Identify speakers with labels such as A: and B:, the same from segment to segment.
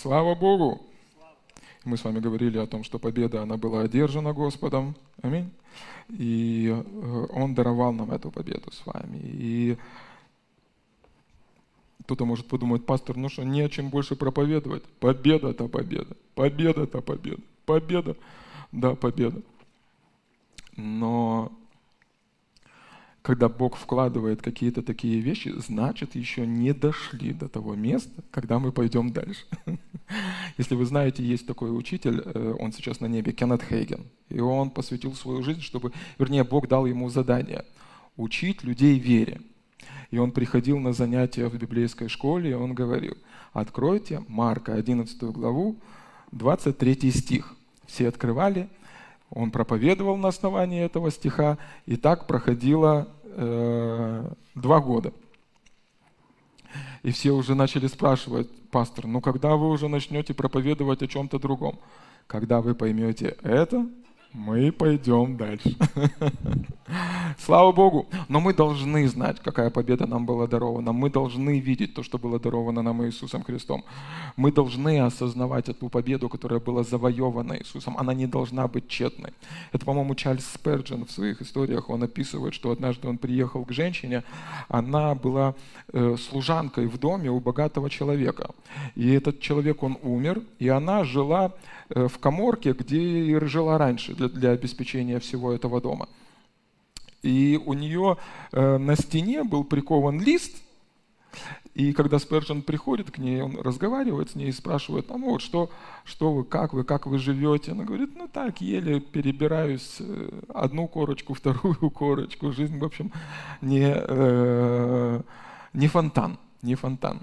A: Слава Богу! Мы с вами говорили о том, что победа, она была одержана Господом. Аминь. И э, Он даровал нам эту победу с вами. И кто-то может подумать, пастор, ну что, не о чем больше проповедовать. Победа-то победа. Победа-то победа. Победа. Да, победа. Но когда Бог вкладывает какие-то такие вещи, значит, еще не дошли до того места, когда мы пойдем дальше. Если вы знаете, есть такой учитель, э, он сейчас на небе, Кеннет Хейген, и он посвятил свою жизнь, чтобы, вернее, Бог дал ему задание – учить людей вере. И он приходил на занятия в библейской школе, и он говорил, откройте Марка 11 главу, 23 стих. Все открывали, он проповедовал на основании этого стиха, и так проходило э, два года. И все уже начали спрашивать, пастор, ну когда вы уже начнете проповедовать о чем-то другом? Когда вы поймете это, мы пойдем дальше. Слава Богу! Но мы должны знать, какая победа нам была дарована. Мы должны видеть то, что было даровано нам Иисусом Христом. Мы должны осознавать эту победу, которая была завоевана Иисусом. Она не должна быть тщетной. Это, по-моему, Чарльз Сперджин в своих историях, он описывает, что однажды он приехал к женщине, она была э, служанкой в доме у богатого человека. И этот человек, он умер, и она жила в коморке, где и жила раньше для, для обеспечения всего этого дома. И у нее э, на стене был прикован лист, и когда Сперджин приходит к ней, он разговаривает с ней и спрашивает, ну вот что, что вы, как вы, как вы живете? Она говорит, ну так, еле перебираюсь э, одну корочку, вторую корочку. Жизнь, в общем, не, э, не фонтан, не фонтан.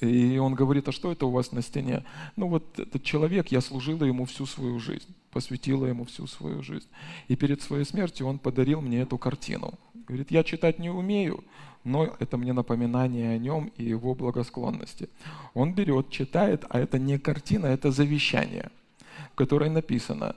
A: И он говорит, а что это у вас на стене? Ну вот этот человек, я служила ему всю свою жизнь, посвятила ему всю свою жизнь. И перед своей смертью он подарил мне эту картину. Говорит, я читать не умею, но это мне напоминание о нем и его благосклонности. Он берет, читает, а это не картина, это завещание, в которой написано,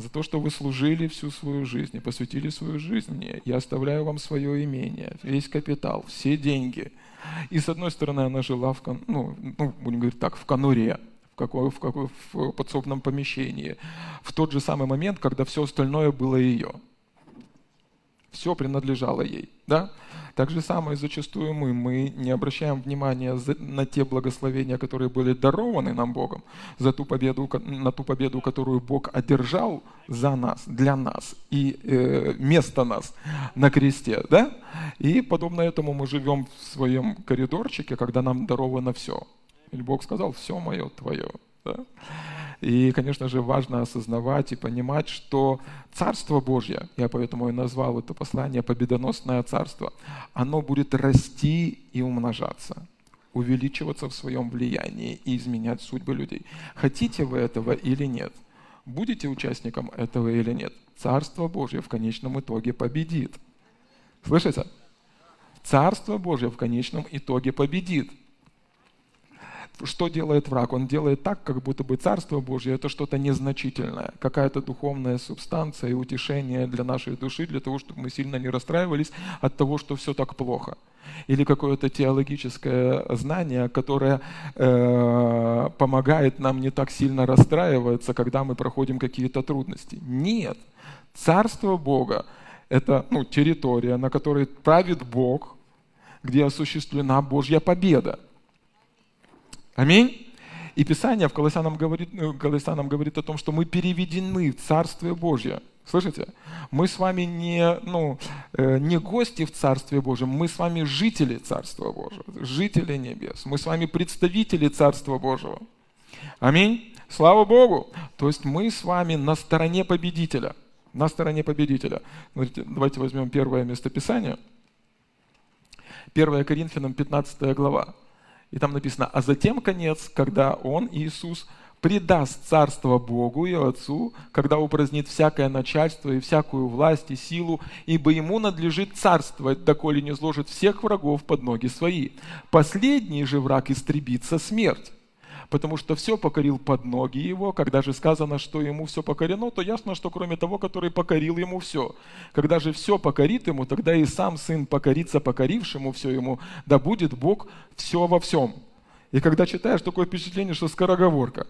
A: за то, что вы служили всю свою жизнь и посвятили свою жизнь мне, я оставляю вам свое имение, весь капитал, все деньги – и с одной стороны она жила в, ну, ну, будем говорить так, в конуре, в, какой, в, какой, в подсобном помещении, в тот же самый момент, когда все остальное было ее. Все принадлежало ей. Да? Так же самое зачастую мы. Мы не обращаем внимания на те благословения, которые были дарованы нам Богом, за ту победу, на ту победу, которую Бог одержал за нас, для нас и э, вместо нас на кресте. Да? И подобно этому мы живем в своем коридорчике, когда нам даровано все. И Бог сказал, все мое твое. Да? И, конечно же, важно осознавать и понимать, что Царство Божье, я поэтому и назвал это послание «Победоносное Царство», оно будет расти и умножаться увеличиваться в своем влиянии и изменять судьбы людей. Хотите вы этого или нет? Будете участником этого или нет? Царство Божье в конечном итоге победит. Слышите? Царство Божье в конечном итоге победит что делает враг? Он делает так, как будто бы Царство Божье это что-то незначительное, какая-то духовная субстанция и утешение для нашей души, для того, чтобы мы сильно не расстраивались от того, что все так плохо. Или какое-то теологическое знание, которое э, помогает нам не так сильно расстраиваться, когда мы проходим какие-то трудности. Нет. Царство Бога – это ну, территория, на которой правит Бог, где осуществлена Божья победа – Аминь. И Писание в Колоссянам говорит, ну, Колоссянам говорит о том, что мы переведены в Царствие Божье. Слышите? Мы с вами не, ну, э, не гости в Царстве Божьем, мы с вами жители Царства Божьего, жители небес. Мы с вами представители Царства Божьего. Аминь. Слава Богу. То есть мы с вами на стороне победителя. На стороне победителя. Смотрите, давайте возьмем первое местописание. 1 Коринфянам 15 глава. И там написано, а затем конец, когда Он, Иисус, предаст царство Богу и Отцу, когда упразднит всякое начальство и всякую власть и силу, ибо Ему надлежит царствовать, доколе не сложит всех врагов под ноги свои. Последний же враг истребится смерть. Потому что все покорил под ноги его. Когда же сказано, что ему все покорено, то ясно, что кроме того, который покорил ему все. Когда же все покорит ему, тогда и сам сын покорится покорившему все ему, да будет Бог все во всем. И когда читаешь, такое впечатление, что скороговорка.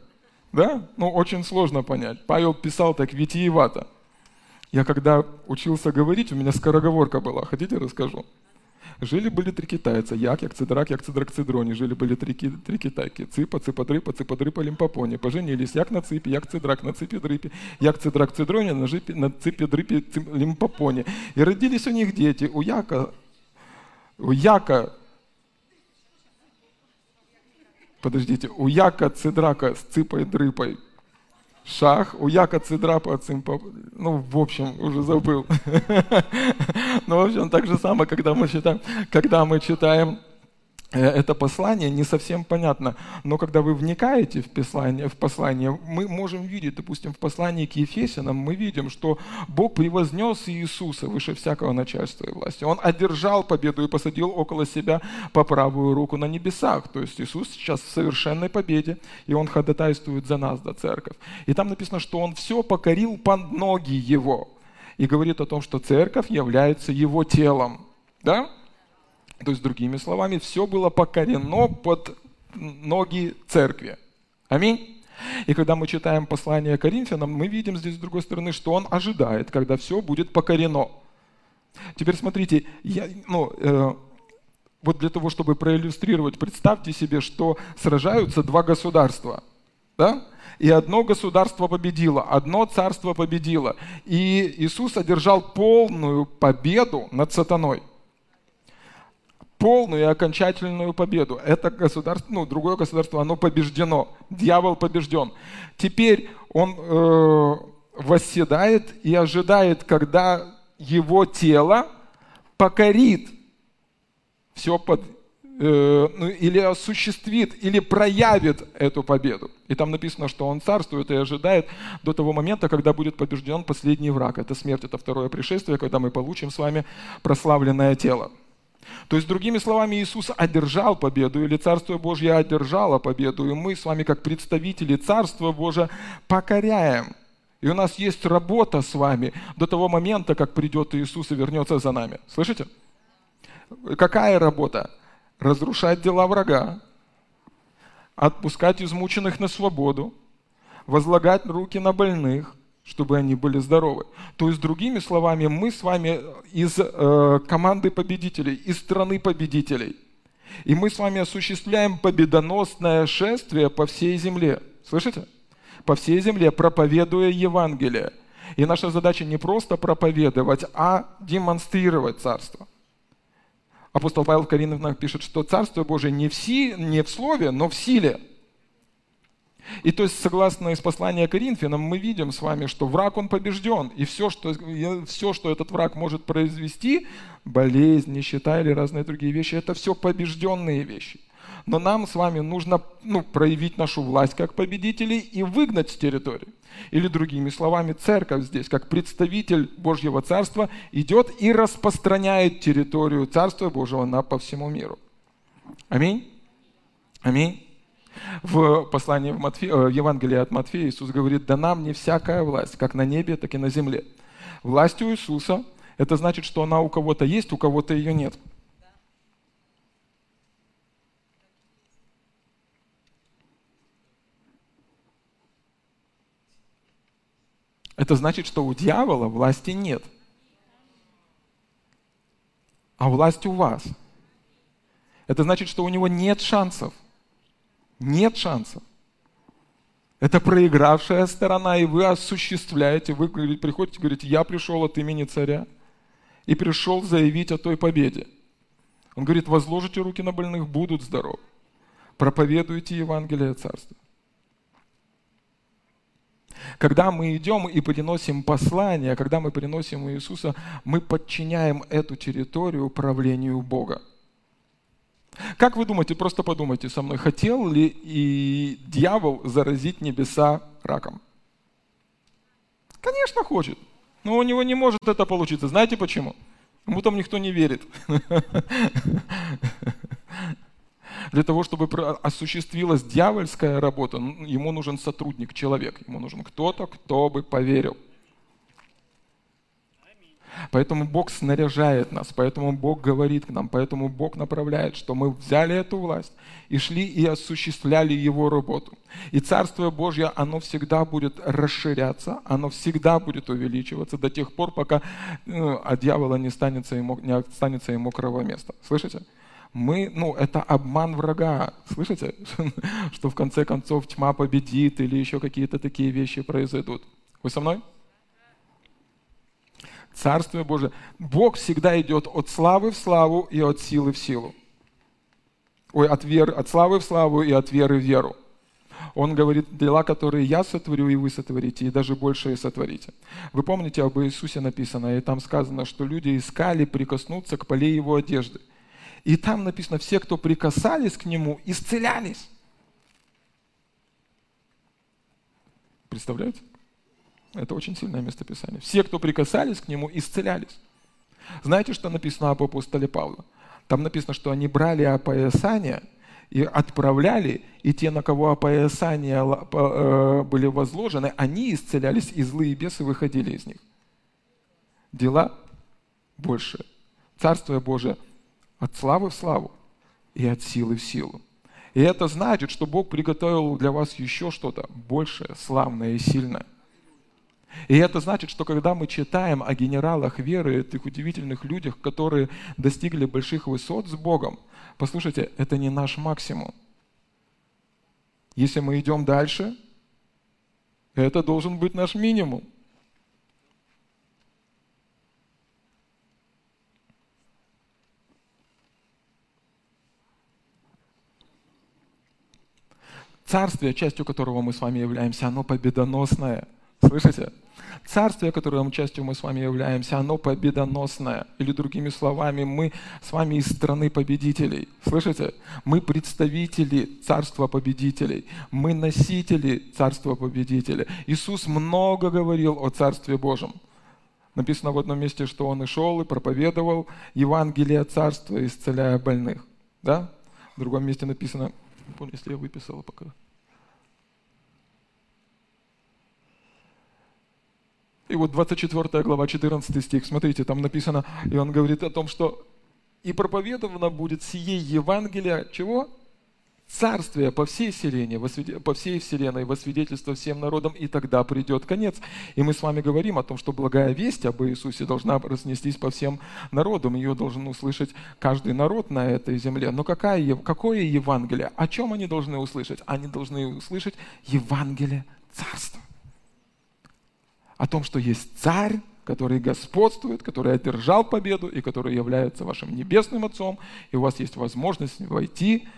A: Да? Ну, очень сложно понять. Павел писал так витиевато. Я когда учился говорить, у меня скороговорка была. Хотите, расскажу? Жили-были три китайца, як, як цидрак, як цидрак цидроні. Жили-были три, три китайки, ципа, ципа-дрипа, ципа-дрипа, лимпопоні. Поженились, як на ципі, як цидрак, на ципі дрипі, як цидрак цидроні, на, жипі, на ципі дрипі, лимпопоні. И родились у них дети, у яка, у яка, подождите, у яка цидрака с ципой-дрыпой шах, у Яка Цидрапа, цимпа, ну, в общем, уже забыл. Ну, в общем, так же самое, когда мы читаем, когда мы читаем это послание не совсем понятно. Но когда вы вникаете в послание, в послание, мы можем видеть, допустим, в послании к Ефесянам, мы видим, что Бог превознес Иисуса выше всякого начальства и власти. Он одержал победу и посадил около себя по правую руку на небесах. То есть Иисус сейчас в совершенной победе, и Он ходатайствует за нас, за церковь. И там написано, что Он все покорил под ноги Его. И говорит о том, что церковь является Его телом. Да? То есть, другими словами, все было покорено под ноги церкви. Аминь. И когда мы читаем послание Коринфянам, мы видим здесь с другой стороны, что он ожидает, когда все будет покорено. Теперь смотрите, я, ну, э, вот для того, чтобы проиллюстрировать, представьте себе, что сражаются два государства. Да? И одно государство победило, одно царство победило. И Иисус одержал полную победу над сатаной полную и окончательную победу. Это государство, ну, другое государство, оно побеждено. Дьявол побежден. Теперь он э, восседает и ожидает, когда его тело покорит все под, э, ну, или осуществит, или проявит эту победу. И там написано, что он царствует и ожидает до того момента, когда будет побежден последний враг. Это смерть, это второе пришествие, когда мы получим с вами прославленное тело. То есть, другими словами, Иисус одержал победу, или Царство Божье одержало победу, и мы с вами, как представители Царства Божия, покоряем. И у нас есть работа с вами до того момента, как придет Иисус и вернется за нами. Слышите? Какая работа? Разрушать дела врага, отпускать измученных на свободу, возлагать руки на больных, чтобы они были здоровы. То есть, другими словами, мы с вами из э, команды победителей, из страны победителей. И мы с вами осуществляем победоносное шествие по всей земле. Слышите? По всей земле, проповедуя Евангелие. И наша задача не просто проповедовать, а демонстрировать Царство. Апостол Павел в пишет, что Царство Божие не в, си, не в слове, но в силе. И то есть, согласно из послания Коринфянам, мы видим с вами, что враг, он побежден. И все, что, все, что этот враг может произвести, болезнь, нищета или разные другие вещи, это все побежденные вещи. Но нам с вами нужно ну, проявить нашу власть как победителей и выгнать с территории. Или другими словами, церковь здесь, как представитель Божьего Царства, идет и распространяет территорию Царства Божьего на, по всему миру. Аминь. Аминь. В послании в, Матфе... Э, в Евангелии от Матфея Иисус говорит, да нам не всякая власть, как на небе, так и на земле. Власть у Иисуса – это значит, что она у кого-то есть, у кого-то ее нет. Это значит, что у дьявола власти нет. А власть у вас. Это значит, что у него нет шансов – нет шансов. Это проигравшая сторона, и вы осуществляете, вы приходите и говорите, я пришел от имени царя и пришел заявить о той победе. Он говорит, возложите руки на больных, будут здоровы. Проповедуйте Евангелие Царства. Когда мы идем и приносим послание, когда мы приносим Иисуса, мы подчиняем эту территорию управлению Бога. Как вы думаете, просто подумайте со мной, хотел ли и дьявол заразить небеса раком? Конечно, хочет. Но у него не может это получиться. Знаете почему? Ему там никто не верит. Для того, чтобы осуществилась дьявольская работа, ему нужен сотрудник, человек. Ему нужен кто-то, кто бы поверил. Поэтому Бог снаряжает нас, поэтому Бог говорит к нам, поэтому Бог направляет, что мы взяли эту власть и шли и осуществляли Его работу. И Царствие Божье, оно всегда будет расширяться, оно всегда будет увеличиваться до тех пор, пока ну, от дьявола не, останется ему, не останется ему мокрого места. Слышите? мы, ну, это обман врага. Слышите, что в конце концов тьма победит или еще какие-то такие вещи произойдут. Вы со мной? Царствие Божие. Бог всегда идет от славы в славу и от силы в силу. Ой, от, веры, от славы в славу и от веры в веру. Он говорит, дела, которые я сотворю, и вы сотворите, и даже больше сотворите. Вы помните, об Иисусе написано, и там сказано, что люди искали прикоснуться к полей его одежды. И там написано, все, кто прикасались к нему, исцелялись. Представляете? Это очень сильное местописание. Все, кто прикасались к нему, исцелялись. Знаете, что написано об апостоле Павла? Там написано, что они брали опоясание и отправляли, и те, на кого опоясания э, были возложены, они исцелялись, и злые бесы выходили из них. Дела больше. Царствие Божие от славы в славу и от силы в силу. И это значит, что Бог приготовил для вас еще что-то большее, славное и сильное – и это значит, что когда мы читаем о генералах веры, этих удивительных людях, которые достигли больших высот с Богом, послушайте, это не наш максимум. Если мы идем дальше, это должен быть наш минимум. Царствие, частью которого мы с вами являемся, оно победоносное. Слышите? Царствие, которым частью мы с вами являемся, оно победоносное. Или другими словами, мы с вами из страны победителей. Слышите? Мы представители царства победителей. Мы носители царства победителей. Иисус много говорил о Царстве Божьем. Написано в одном месте, что Он и шел, и проповедовал Евангелие Царства, исцеляя больных. Да? В другом месте написано, помню, если я выписал пока. И вот 24 глава, 14 стих, смотрите, там написано, и он говорит о том, что «И проповедовано будет сие Евангелие, чего? Царствие по всей вселенной, по всей вселенной, во свидетельство всем народам, и тогда придет конец». И мы с вами говорим о том, что благая весть об Иисусе должна разнестись по всем народам, ее должен услышать каждый народ на этой земле. Но какая, какое Евангелие? О чем они должны услышать? Они должны услышать Евангелие Царства о том, что есть царь, который господствует, который одержал победу и который является вашим небесным отцом, и у вас есть возможность войти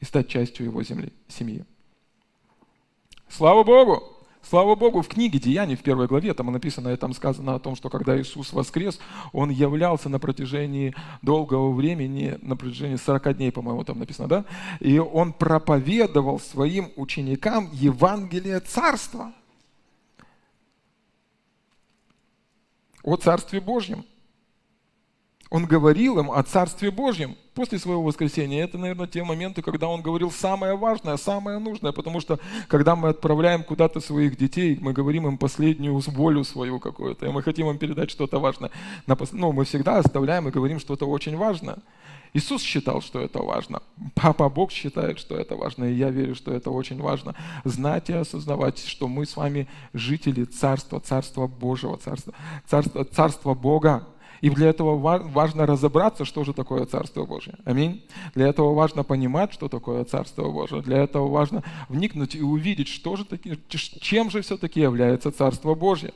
A: и стать частью его земли, семьи. Слава Богу! Слава Богу, в книге Деяний, в первой главе, там написано, там сказано о том, что когда Иисус воскрес, Он являлся на протяжении долгого времени, на протяжении 40 дней, по-моему, там написано, да? И Он проповедовал своим ученикам Евангелие Царства – о Царстве Божьем. Он говорил им о Царстве Божьем после своего воскресения. Это, наверное, те моменты, когда он говорил самое важное, самое нужное, потому что когда мы отправляем куда-то своих детей, мы говорим им последнюю волю свою какую-то, и мы хотим им передать что-то важное. Ну, мы всегда оставляем и говорим что-то очень важное. Иисус считал, что это важно. Папа Бог считает, что это важно. И я верю, что это очень важно. Знать и осознавать, что мы с вами жители Царства, Царства Божьего, Царства, Царства, Царства Бога. И для этого важно разобраться, что же такое Царство Божье. Аминь. Для этого важно понимать, что такое Царство Божье. Для этого важно вникнуть и увидеть, что же таки, чем же все-таки является Царство Божье.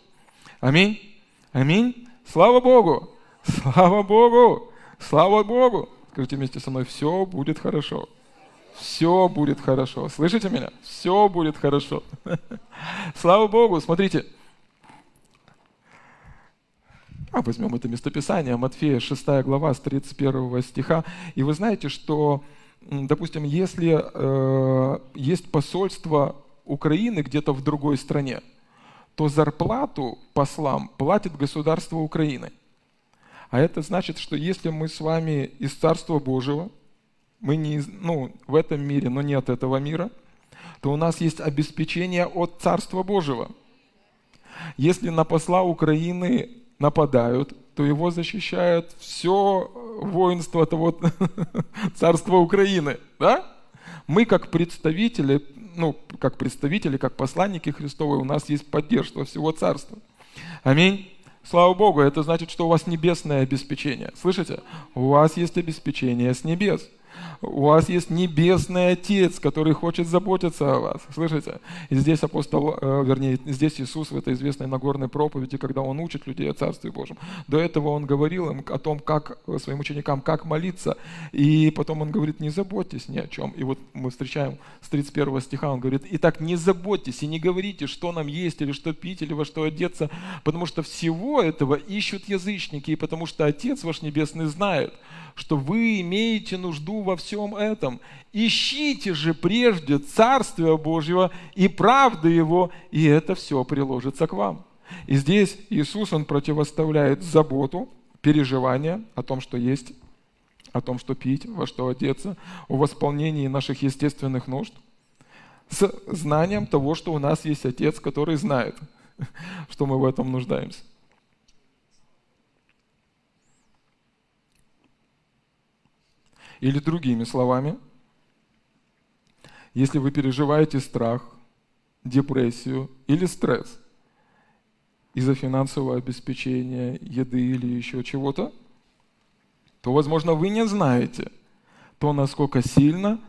A: Аминь. Аминь. Слава Богу. Слава Богу. Слава Богу. Скажите вместе со мной, все будет хорошо. Все будет хорошо. Слышите меня? Все будет хорошо. Слава Богу, смотрите. А возьмем это местописание, Матфея 6 глава с 31 стиха. И вы знаете, что, допустим, если э, есть посольство Украины где-то в другой стране, то зарплату послам платит государство Украины – а это значит, что если мы с вами из Царства Божьего, мы не ну, в этом мире, но не от этого мира, то у нас есть обеспечение от Царства Божьего. Если на посла Украины нападают, то его защищает все воинство того царства Украины. Да? Мы как представители, ну, как представители, как посланники Христовы, у нас есть поддержка всего царства. Аминь. Слава Богу, это значит, что у вас небесное обеспечение. Слышите? У вас есть обеспечение с небес у вас есть небесный Отец, который хочет заботиться о вас. Слышите? И здесь апостол, э, вернее, здесь Иисус в этой известной Нагорной проповеди, когда Он учит людей о Царстве Божьем. До этого Он говорил им о том, как своим ученикам, как молиться. И потом Он говорит, не заботьтесь ни о чем. И вот мы встречаем с 31 стиха, Он говорит, итак, не заботьтесь и не говорите, что нам есть, или что пить, или во что одеться, потому что всего этого ищут язычники, и потому что Отец ваш Небесный знает, что вы имеете нужду во всем этом. Ищите же прежде Царствия Божьего и правды Его, и это все приложится к вам. И здесь Иисус, Он противоставляет заботу, переживание о том, что есть, о том, что пить, во что одеться, о восполнении наших естественных нужд, с знанием того, что у нас есть Отец, который знает, что мы в этом нуждаемся. Или другими словами, если вы переживаете страх, депрессию или стресс из-за финансового обеспечения, еды или еще чего-то, то, возможно, вы не знаете то, насколько сильно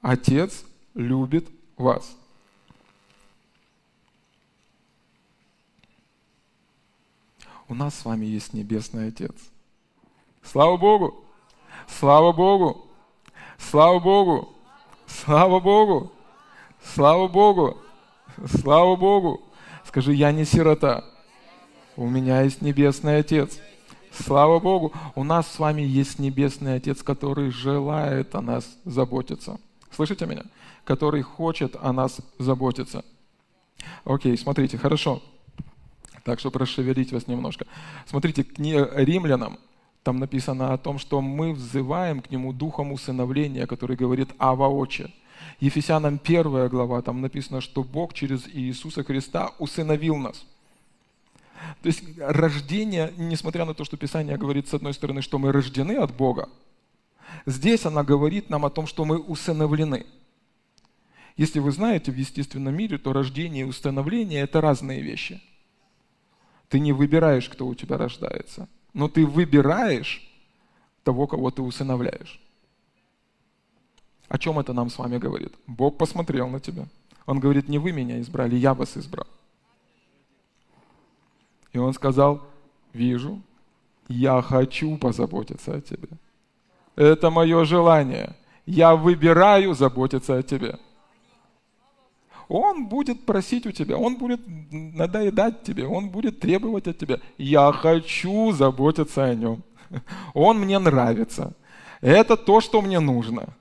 A: Отец любит вас. У нас с вами есть Небесный Отец. Слава Богу! Слава Богу! Слава Богу! Слава Богу! Слава Богу! Слава Богу! Скажи, я не сирота. У меня есть Небесный Отец. Слава Богу! У нас с вами есть Небесный Отец, который желает о нас заботиться. Слышите меня? Который хочет о нас заботиться. Окей, смотрите, хорошо. Так, чтобы расшевелить вас немножко. Смотрите, к римлянам, там написано о том, что мы взываем к Нему духом усыновления, который говорит «Ава Отче». Ефесянам 1 глава, там написано, что Бог через Иисуса Христа усыновил нас. То есть рождение, несмотря на то, что Писание говорит с одной стороны, что мы рождены от Бога, здесь она говорит нам о том, что мы усыновлены. Если вы знаете, в естественном мире, то рождение и усыновление – это разные вещи. Ты не выбираешь, кто у тебя рождается – но ты выбираешь того, кого ты усыновляешь. О чем это нам с вами говорит? Бог посмотрел на тебя. Он говорит, не вы меня избрали, я вас избрал. И он сказал, вижу, я хочу позаботиться о тебе. Это мое желание. Я выбираю заботиться о тебе. Он будет просить у тебя, он будет надоедать тебе, он будет требовать от тебя. Я хочу заботиться о нем. Он мне нравится. Это то, что мне нужно.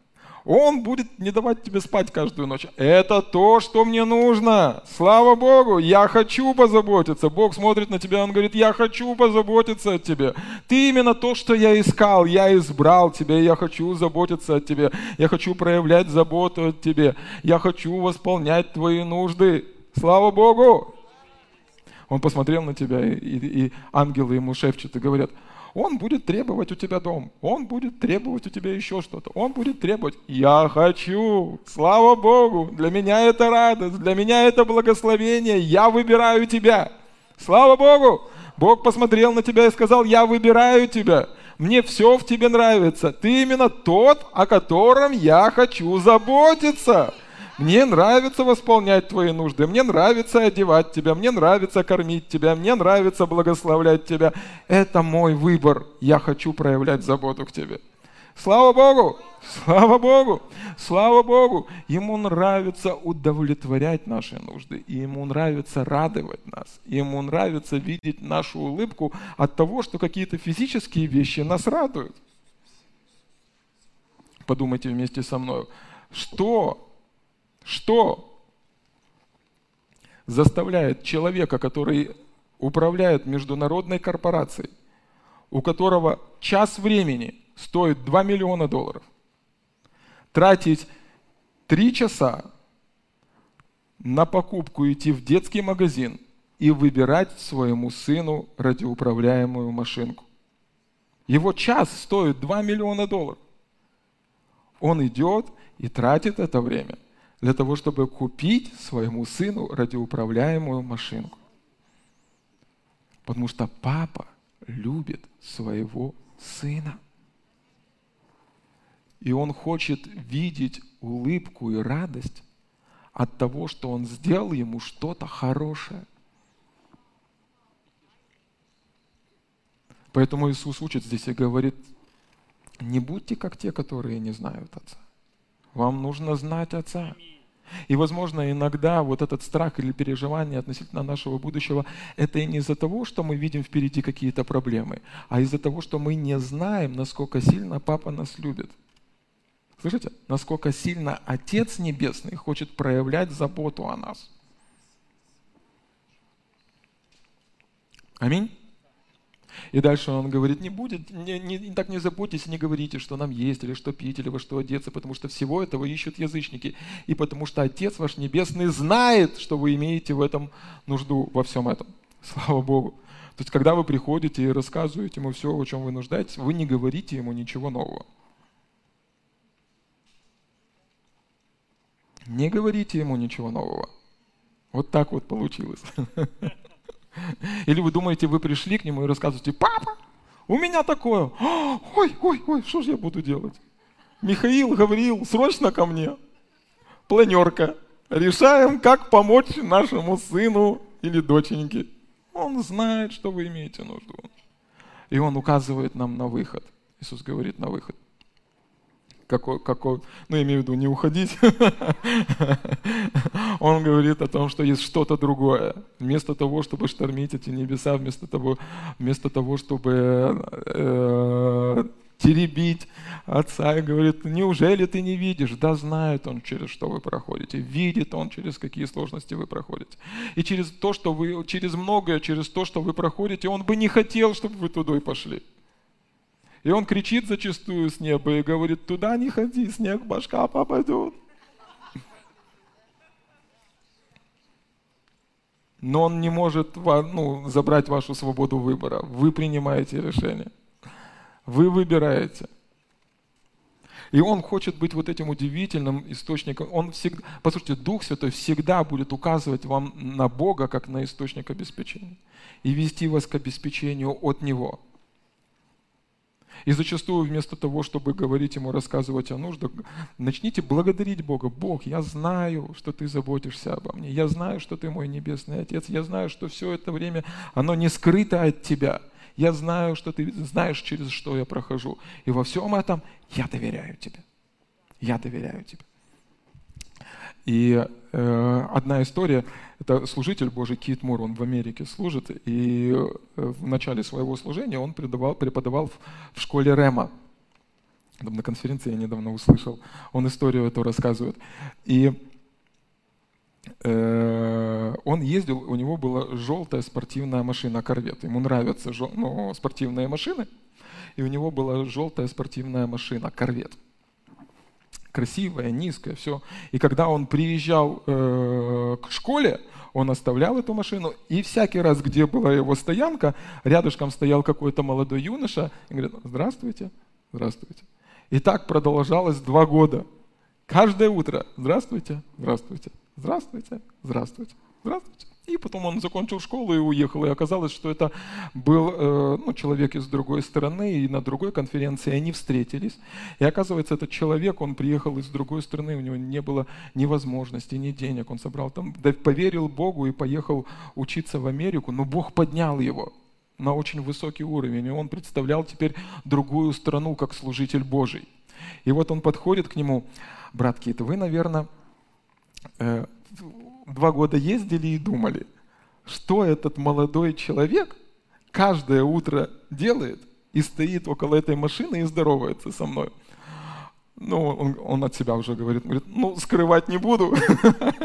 A: Он будет не давать тебе спать каждую ночь. Это то, что мне нужно. Слава Богу, я хочу позаботиться. Бог смотрит на тебя, Он говорит, я хочу позаботиться о тебе. Ты именно то, что я искал. Я избрал тебя, я хочу заботиться о тебе. Я хочу проявлять заботу о тебе. Я хочу восполнять твои нужды. Слава Богу! Он посмотрел на тебя, и, и, и ангелы ему шепчут и говорят – он будет требовать у тебя дом, он будет требовать у тебя еще что-то, он будет требовать, я хочу, слава Богу, для меня это радость, для меня это благословение, я выбираю тебя. Слава Богу! Бог посмотрел на тебя и сказал, я выбираю тебя. Мне все в тебе нравится. Ты именно тот, о котором я хочу заботиться. Мне нравится восполнять твои нужды, мне нравится одевать тебя, мне нравится кормить тебя, мне нравится благословлять тебя. Это мой выбор. Я хочу проявлять заботу к тебе. Слава Богу! Слава Богу! Слава Богу! Ему нравится удовлетворять наши нужды, и ему нравится радовать нас, и ему нравится видеть нашу улыбку от того, что какие-то физические вещи нас радуют. Подумайте вместе со мной, что что заставляет человека, который управляет международной корпорацией, у которого час времени стоит 2 миллиона долларов, тратить три часа на покупку идти в детский магазин и выбирать своему сыну радиоуправляемую машинку. Его час стоит 2 миллиона долларов. Он идет и тратит это время для того, чтобы купить своему сыну радиоуправляемую машинку. Потому что папа любит своего сына. И он хочет видеть улыбку и радость от того, что он сделал ему что-то хорошее. Поэтому Иисус учит здесь и говорит, не будьте как те, которые не знают Отца. Вам нужно знать Отца. И, возможно, иногда вот этот страх или переживание относительно нашего будущего, это и не из-за того, что мы видим впереди какие-то проблемы, а из-за того, что мы не знаем, насколько сильно Папа нас любит. Слышите? Насколько сильно Отец Небесный хочет проявлять заботу о нас. Аминь. И дальше он говорит, не будет, не, не, так не заботьтесь, не говорите, что нам есть, или что пить, или во что одеться, потому что всего этого ищут язычники. И потому что Отец ваш Небесный знает, что вы имеете в этом нужду, во всем этом. Слава Богу. То есть, когда вы приходите и рассказываете ему все, о чем вы нуждаетесь, вы не говорите ему ничего нового. Не говорите ему ничего нового. Вот так вот получилось. Или вы думаете, вы пришли к нему и рассказываете, папа, у меня такое. Ой, ой, ой, что же я буду делать? Михаил говорил, срочно ко мне. Планерка. Решаем, как помочь нашему сыну или доченьке. Он знает, что вы имеете нужду. И он указывает нам на выход. Иисус говорит на выход какой, какой, ну, имею в виду, не уходить. Он говорит о том, что есть что-то другое. Вместо того, чтобы штормить эти небеса, вместо того, вместо того чтобы э, теребить отца и говорит, неужели ты не видишь? Да знает он, через что вы проходите. Видит он, через какие сложности вы проходите. И через то, что вы, через многое, через то, что вы проходите, он бы не хотел, чтобы вы туда и пошли. И он кричит зачастую с неба и говорит, туда не ходи, снег башка попадет. Но он не может ну, забрать вашу свободу выбора. Вы принимаете решение. Вы выбираете. И Он хочет быть вот этим удивительным источником. Он всегда, послушайте, Дух Святой всегда будет указывать вам на Бога как на источник обеспечения и вести вас к обеспечению от Него. И зачастую вместо того, чтобы говорить ему, рассказывать о нуждах, начните благодарить Бога. Бог, я знаю, что ты заботишься обо мне. Я знаю, что ты мой небесный Отец. Я знаю, что все это время, оно не скрыто от тебя. Я знаю, что ты знаешь, через что я прохожу. И во всем этом я доверяю тебе. Я доверяю тебе. И э, одна история, это служитель Божий Кит Мур, он в Америке служит, и э, в начале своего служения он преподавал, преподавал в, в школе Рема. На конференции я недавно услышал, он историю эту рассказывает. И э, он ездил, у него была желтая спортивная машина Корвет. Ему нравятся жел, ну, спортивные машины, и у него была желтая спортивная машина Корвет красивая, низкая, все. И когда он приезжал э, к школе, он оставлял эту машину, и всякий раз, где была его стоянка, рядышком стоял какой-то молодой юноша и говорит, здравствуйте, здравствуйте. И так продолжалось два года. Каждое утро, здравствуйте, здравствуйте, здравствуйте, здравствуйте, здравствуйте. И потом он закончил школу и уехал. И оказалось, что это был э, ну, человек из другой страны, и на другой конференции они встретились. И оказывается, этот человек, он приехал из другой страны, у него не было ни возможности, ни денег. Он собрал там, поверил Богу и поехал учиться в Америку, но Бог поднял его на очень высокий уровень. И он представлял теперь другую страну, как служитель Божий. И вот он подходит к нему, брат Кит, вы, наверное, э, два года ездили и думали, что этот молодой человек каждое утро делает и стоит около этой машины и здоровается со мной. Ну, он, он от себя уже говорит, говорит, ну, скрывать не буду.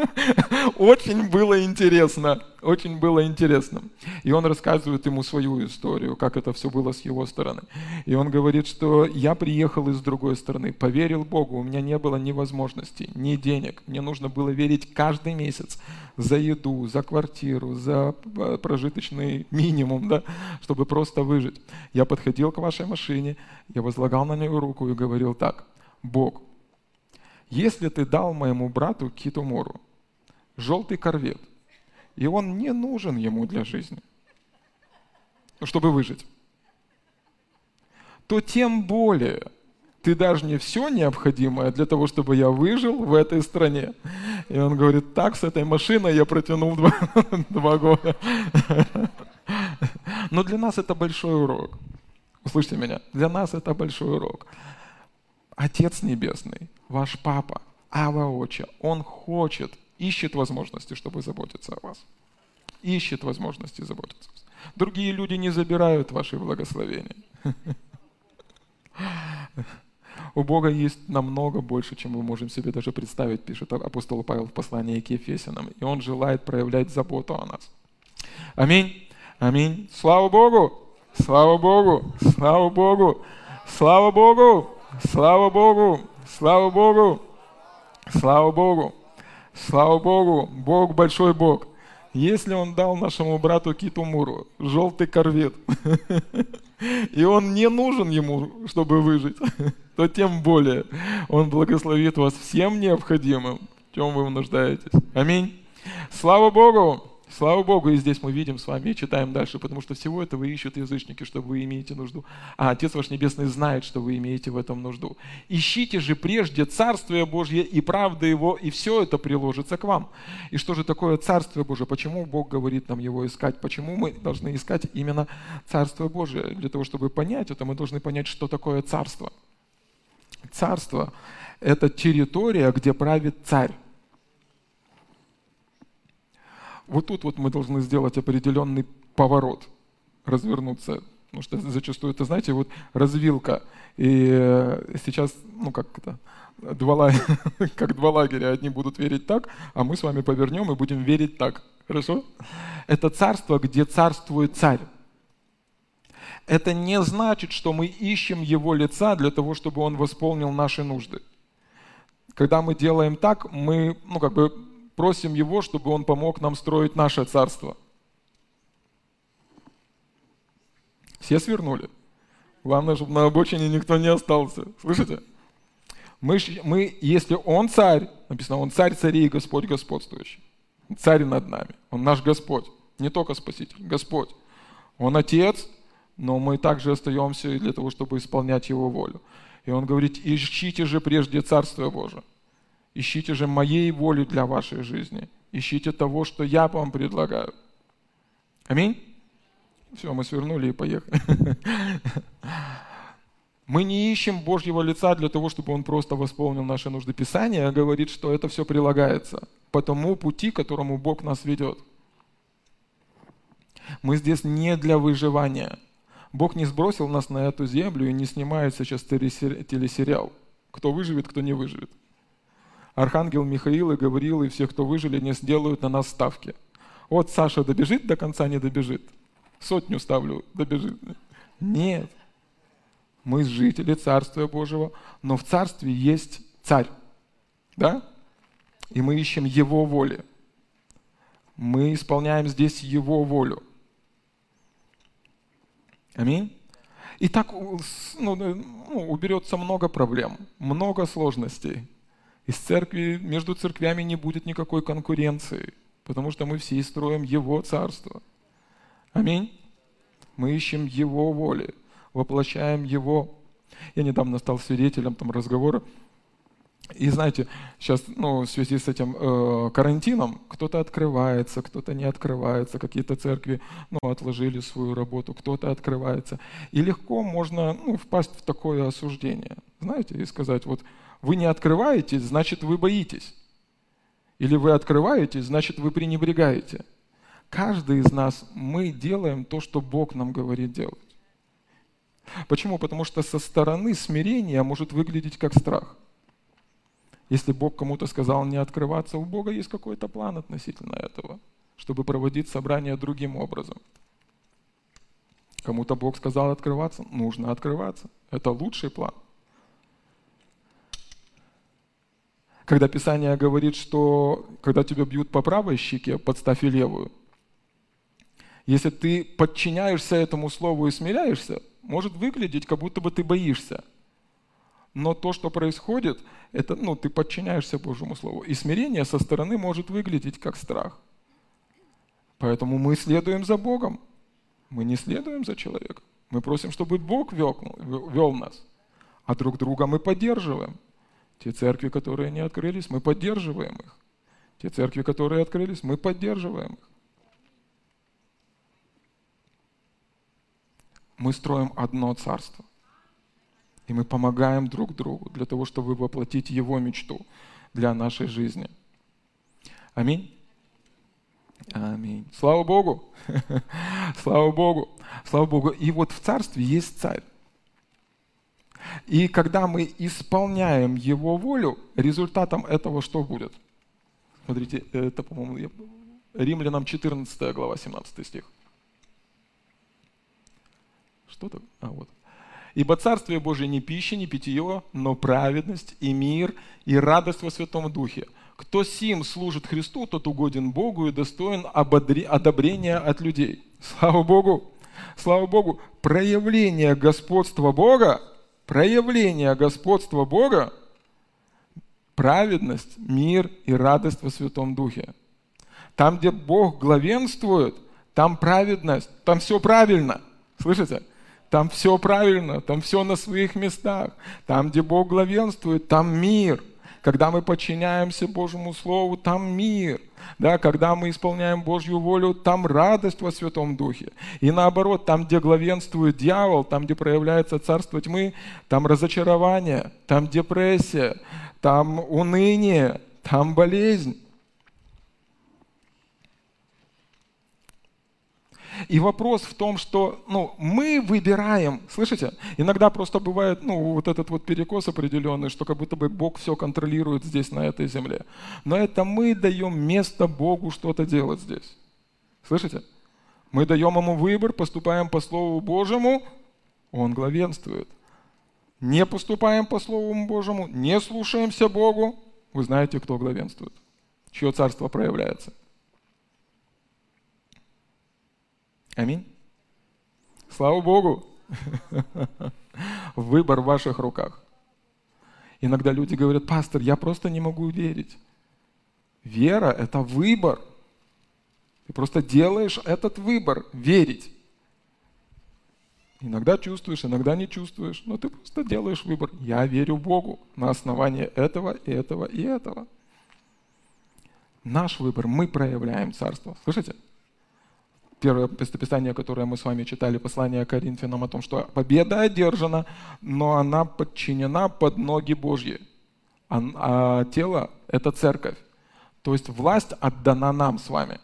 A: Очень было интересно, очень было интересно. И он рассказывает ему свою историю, как это все было с его стороны. И он говорит, что я приехал из другой стороны, поверил Богу, у меня не было ни возможностей, ни денег. Мне нужно было верить каждый месяц за еду, за квартиру, за э, прожиточный минимум, да, чтобы просто выжить. Я подходил к вашей машине, я возлагал на нее руку и говорил так – Бог, если ты дал моему брату Китумору желтый корвет, и он не нужен ему для жизни, чтобы выжить, то тем более ты даже не все необходимое для того, чтобы я выжил в этой стране. И он говорит, так, с этой машиной я протянул два, два года. Но для нас это большой урок. Услышьте меня, для нас это большой урок. Отец Небесный, ваш Папа, Ава Отче, Он хочет, ищет возможности, чтобы заботиться о вас. Ищет возможности заботиться. Другие люди не забирают ваши благословения. У Бога есть намного больше, чем мы можем себе даже представить, пишет апостол Павел в послании к Ефесянам. И Он желает проявлять заботу о нас. Аминь. Аминь. Слава Богу! Слава Богу! Слава Богу! Слава Богу! Слава Богу! Слава Богу! Слава Богу! Слава Богу! Бог большой Бог. Если Он дал нашему брату Китумуру желтый корвет, и он не нужен ему, чтобы выжить, то тем более Он благословит вас всем необходимым, в чем вы нуждаетесь. Аминь. Слава Богу! Слава Богу, и здесь мы видим с вами и читаем дальше, потому что всего этого ищут язычники, чтобы вы имеете нужду. А Отец ваш Небесный знает, что вы имеете в этом нужду. Ищите же прежде Царствие Божье и правда Его, и все это приложится к вам. И что же такое Царствие Божье? Почему Бог говорит нам его искать? Почему мы должны искать именно Царствие Божье? Для того, чтобы понять это, мы должны понять, что такое Царство. Царство – это территория, где правит царь. Вот тут вот мы должны сделать определенный поворот, развернуться. Потому что зачастую, это, знаете, вот развилка. И э, сейчас, ну как это, два, как два лагеря. Одни будут верить так, а мы с вами повернем и будем верить так. Хорошо? Это царство, где царствует царь. Это не значит, что мы ищем его лица для того, чтобы он восполнил наши нужды. Когда мы делаем так, мы, ну как бы просим Его, чтобы Он помог нам строить наше царство. Все свернули. Главное, чтобы на обочине никто не остался. Слышите? Мы, мы, если Он царь, написано, Он царь царей и Господь господствующий. Царь над нами. Он наш Господь. Не только Спаситель, Господь. Он Отец, но мы также остаемся для того, чтобы исполнять Его волю. И Он говорит, ищите же прежде Царствие Божие. Ищите же моей воли для вашей жизни. Ищите того, что я вам предлагаю. Аминь? Все, мы свернули и поехали. Мы не ищем Божьего лица для того, чтобы Он просто восполнил наши нужды. Писание говорит, что это все прилагается по тому пути, которому Бог нас ведет. Мы здесь не для выживания. Бог не сбросил нас на эту землю и не снимает сейчас телесериал. Кто выживет, кто не выживет архангел Михаил и говорил, и все, кто выжили, не сделают на нас ставки. Вот Саша добежит до конца, не добежит. Сотню ставлю, добежит. Нет. Мы жители Царствия Божьего, но в Царстве есть Царь. Да? И мы ищем Его воли. Мы исполняем здесь Его волю. Аминь. И так ну, ну, уберется много проблем, много сложностей. Из церкви, между церквями не будет никакой конкуренции, потому что мы все строим Его Царство. Аминь. Мы ищем Его воли, воплощаем Его. Я недавно стал свидетелем там разговора, и знаете, сейчас ну, в связи с этим э, карантином кто-то открывается, кто-то не открывается, какие-то церкви ну, отложили свою работу, кто-то открывается. И легко можно ну, впасть в такое осуждение, знаете, и сказать, вот вы не открываетесь, значит вы боитесь. Или вы открываетесь, значит вы пренебрегаете. Каждый из нас, мы делаем то, что Бог нам говорит делать. Почему? Потому что со стороны смирение может выглядеть как страх. Если Бог кому-то сказал не открываться, у Бога есть какой-то план относительно этого, чтобы проводить собрание другим образом. Кому-то Бог сказал открываться, нужно открываться. Это лучший план. Когда Писание говорит, что когда тебя бьют по правой щеке, подставь и левую. Если ты подчиняешься этому слову и смиряешься, может выглядеть, как будто бы ты боишься. Но то, что происходит, это, ну, ты подчиняешься Божьему Слову. И смирение со стороны может выглядеть как страх. Поэтому мы следуем за Богом. Мы не следуем за человеком. Мы просим, чтобы Бог вел, вел нас. А друг друга мы поддерживаем. Те церкви, которые не открылись, мы поддерживаем их. Те церкви, которые открылись, мы поддерживаем их. Мы строим одно царство. И мы помогаем друг другу для того, чтобы воплотить Его мечту для нашей жизни. Аминь. Аминь. Слава Богу. Слава Богу. Слава Богу. И вот в царстве есть царь. И когда мы исполняем Его волю, результатом этого что будет? Смотрите, это, по-моему, Римлянам 14 глава, 17 стих. Что-то? А, вот. Ибо Царствие Божие не пища, не питье, но праведность и мир и радость во Святом Духе. Кто сим служит Христу, тот угоден Богу и достоин одобрения от людей. Слава Богу! Слава Богу! Проявление господства Бога, проявление господства Бога, праведность, мир и радость во Святом Духе. Там, где Бог главенствует, там праведность, там все правильно. Слышите? Там все правильно, там все на своих местах. Там, где Бог главенствует, там мир. Когда мы подчиняемся Божьему Слову, там мир. Да, когда мы исполняем Божью волю, там радость во Святом Духе. И наоборот, там, где главенствует дьявол, там, где проявляется царство тьмы, там разочарование, там депрессия, там уныние, там болезнь. И вопрос в том, что ну, мы выбираем, слышите? Иногда просто бывает ну, вот этот вот перекос определенный, что как будто бы Бог все контролирует здесь, на этой земле. Но это мы даем место Богу что-то делать здесь. Слышите? Мы даем ему выбор, поступаем по Слову Божьему, он главенствует. Не поступаем по Слову Божьему, не слушаемся Богу, вы знаете, кто главенствует, чье царство проявляется. Аминь. Слава Богу. Выбор в ваших руках. Иногда люди говорят, пастор, я просто не могу верить. Вера – это выбор. Ты просто делаешь этот выбор – верить. Иногда чувствуешь, иногда не чувствуешь, но ты просто делаешь выбор. Я верю Богу на основании этого, и этого и этого. Наш выбор, мы проявляем царство. Слышите? Первое местописание, которое мы с вами читали, послание Коринфянам, о том, что победа одержана, но она подчинена под ноги Божьи. А, а тело – это церковь. То есть власть отдана нам с вами.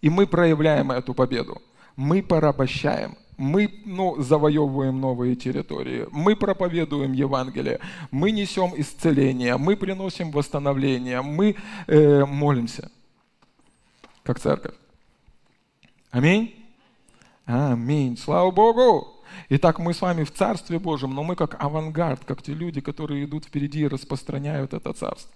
A: И мы проявляем эту победу. Мы порабощаем. Мы ну, завоевываем новые территории. Мы проповедуем Евангелие. Мы несем исцеление. Мы приносим восстановление. Мы э, молимся, как церковь. Аминь? Аминь. Слава Богу! Итак, мы с вами в Царстве Божьем, но мы как авангард, как те люди, которые идут впереди и распространяют это Царство.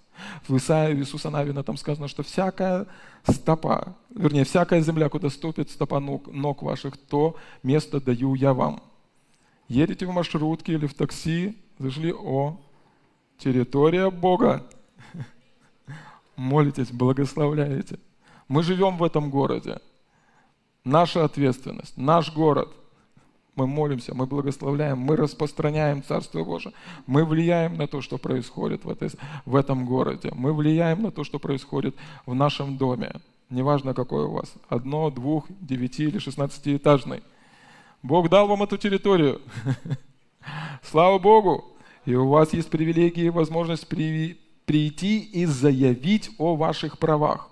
A: В Исаии Иисуса Навина там сказано, что всякая стопа, вернее, всякая земля, куда ступит стопа ног, ног ваших, то место даю я вам. Едете в маршрутке или в такси, зашли, о, территория Бога. Молитесь, благословляете. Мы живем в этом городе наша ответственность, наш город. Мы молимся, мы благословляем, мы распространяем Царство Божие. Мы влияем на то, что происходит в, этой, в этом городе. Мы влияем на то, что происходит в нашем доме. Неважно, какой у вас. Одно, двух, девяти или шестнадцатиэтажный. Бог дал вам эту территорию. Слава Богу! И у вас есть привилегии и возможность прийти и заявить о ваших правах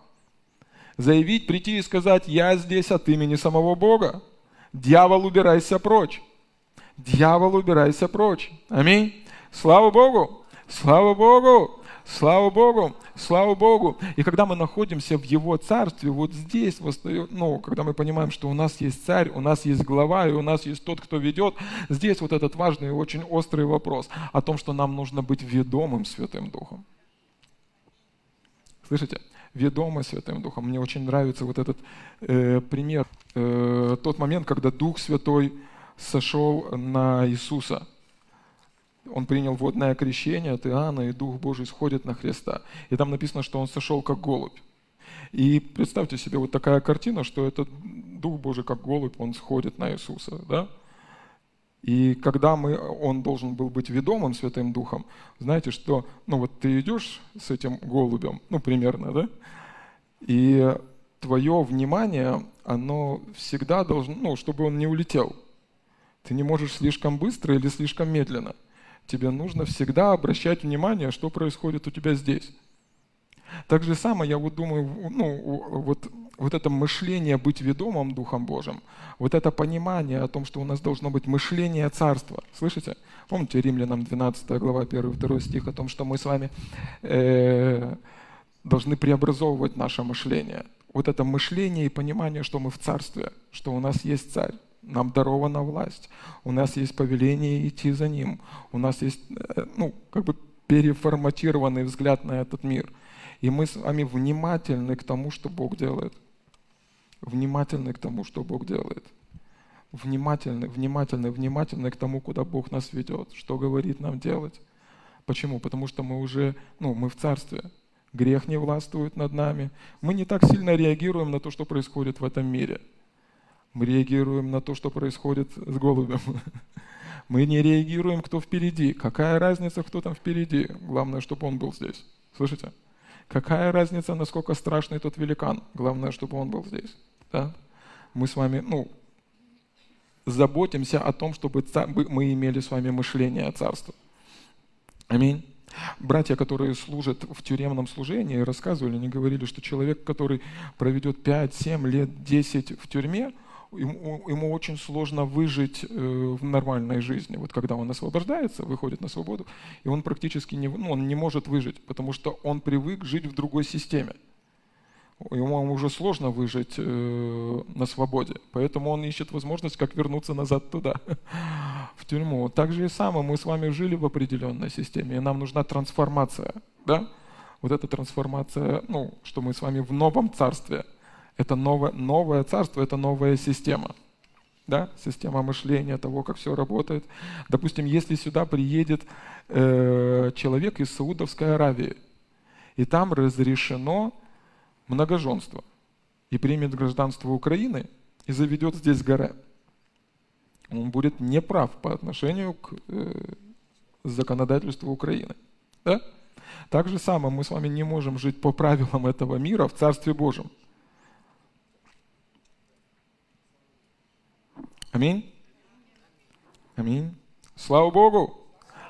A: заявить, прийти и сказать, я здесь от имени самого Бога. Дьявол, убирайся прочь. Дьявол, убирайся прочь. Аминь. Слава Богу! Слава Богу! Слава Богу! Слава Богу! И когда мы находимся в Его Царстве, вот здесь, ну, когда мы понимаем, что у нас есть царь, у нас есть глава, и у нас есть тот, кто ведет, здесь вот этот важный и очень острый вопрос о том, что нам нужно быть ведомым Святым Духом. Слышите? Ведомо Святым Духом. Мне очень нравится вот этот э, пример. Э, тот момент, когда Дух Святой сошел на Иисуса – он принял водное крещение от Иоанна, и Дух Божий сходит на Христа. И там написано, что он сошел как голубь. И представьте себе вот такая картина, что этот Дух Божий как голубь, он сходит на Иисуса, да? И когда мы, он должен был быть ведомым Святым Духом, знаете, что, ну вот ты идешь с этим голубем, ну примерно, да, и твое внимание, оно всегда должно, ну, чтобы он не улетел. Ты не можешь слишком быстро или слишком медленно тебе нужно всегда обращать внимание, что происходит у тебя здесь. Так же самое, я вот думаю, ну, вот, вот это мышление быть ведомым Духом Божьим, вот это понимание о том, что у нас должно быть мышление Царства. Слышите? Помните Римлянам 12 глава 1-2 стих о том, что мы с вами э, должны преобразовывать наше мышление. Вот это мышление и понимание, что мы в Царстве, что у нас есть Царь. Нам дарована власть. У нас есть повеление идти за ним. У нас есть, э, ну, как бы переформатированный взгляд на этот мир. И мы с вами внимательны к тому, что Бог делает. Внимательны к тому, что Бог делает. Внимательны, внимательны, внимательны к тому, куда Бог нас ведет, что говорит нам делать. Почему? Потому что мы уже, ну, мы в царстве. Грех не властвует над нами. Мы не так сильно реагируем на то, что происходит в этом мире – мы реагируем на то, что происходит с голубем. Мы не реагируем, кто впереди. Какая разница, кто там впереди? Главное, чтобы он был здесь. Слышите? Какая разница, насколько страшный тот великан? Главное, чтобы он был здесь. Да? Мы с вами, ну, заботимся о том, чтобы мы имели с вами мышление царства. Аминь. Братья, которые служат в тюремном служении, рассказывали, они говорили, что человек, который проведет 5, 7 лет, 10 в тюрьме, ему, ему очень сложно выжить э, в нормальной жизни. Вот когда он освобождается, выходит на свободу, и он практически не, ну, он не может выжить, потому что он привык жить в другой системе. Ему уже сложно выжить э, на свободе, поэтому он ищет возможность, как вернуться назад туда, в тюрьму. Так же и самое, мы с вами жили в определенной системе, и нам нужна трансформация, да? Вот эта трансформация, ну, что мы с вами в новом царстве – это новое, новое царство, это новая система. Да? Система мышления, того, как все работает. Допустим, если сюда приедет э, человек из Саудовской Аравии, и там разрешено многоженство, и примет гражданство Украины, и заведет здесь горы, он будет неправ по отношению к э, законодательству Украины. Да? Так же самое мы с вами не можем жить по правилам этого мира в Царстве Божьем. Аминь. Аминь. Слава Богу.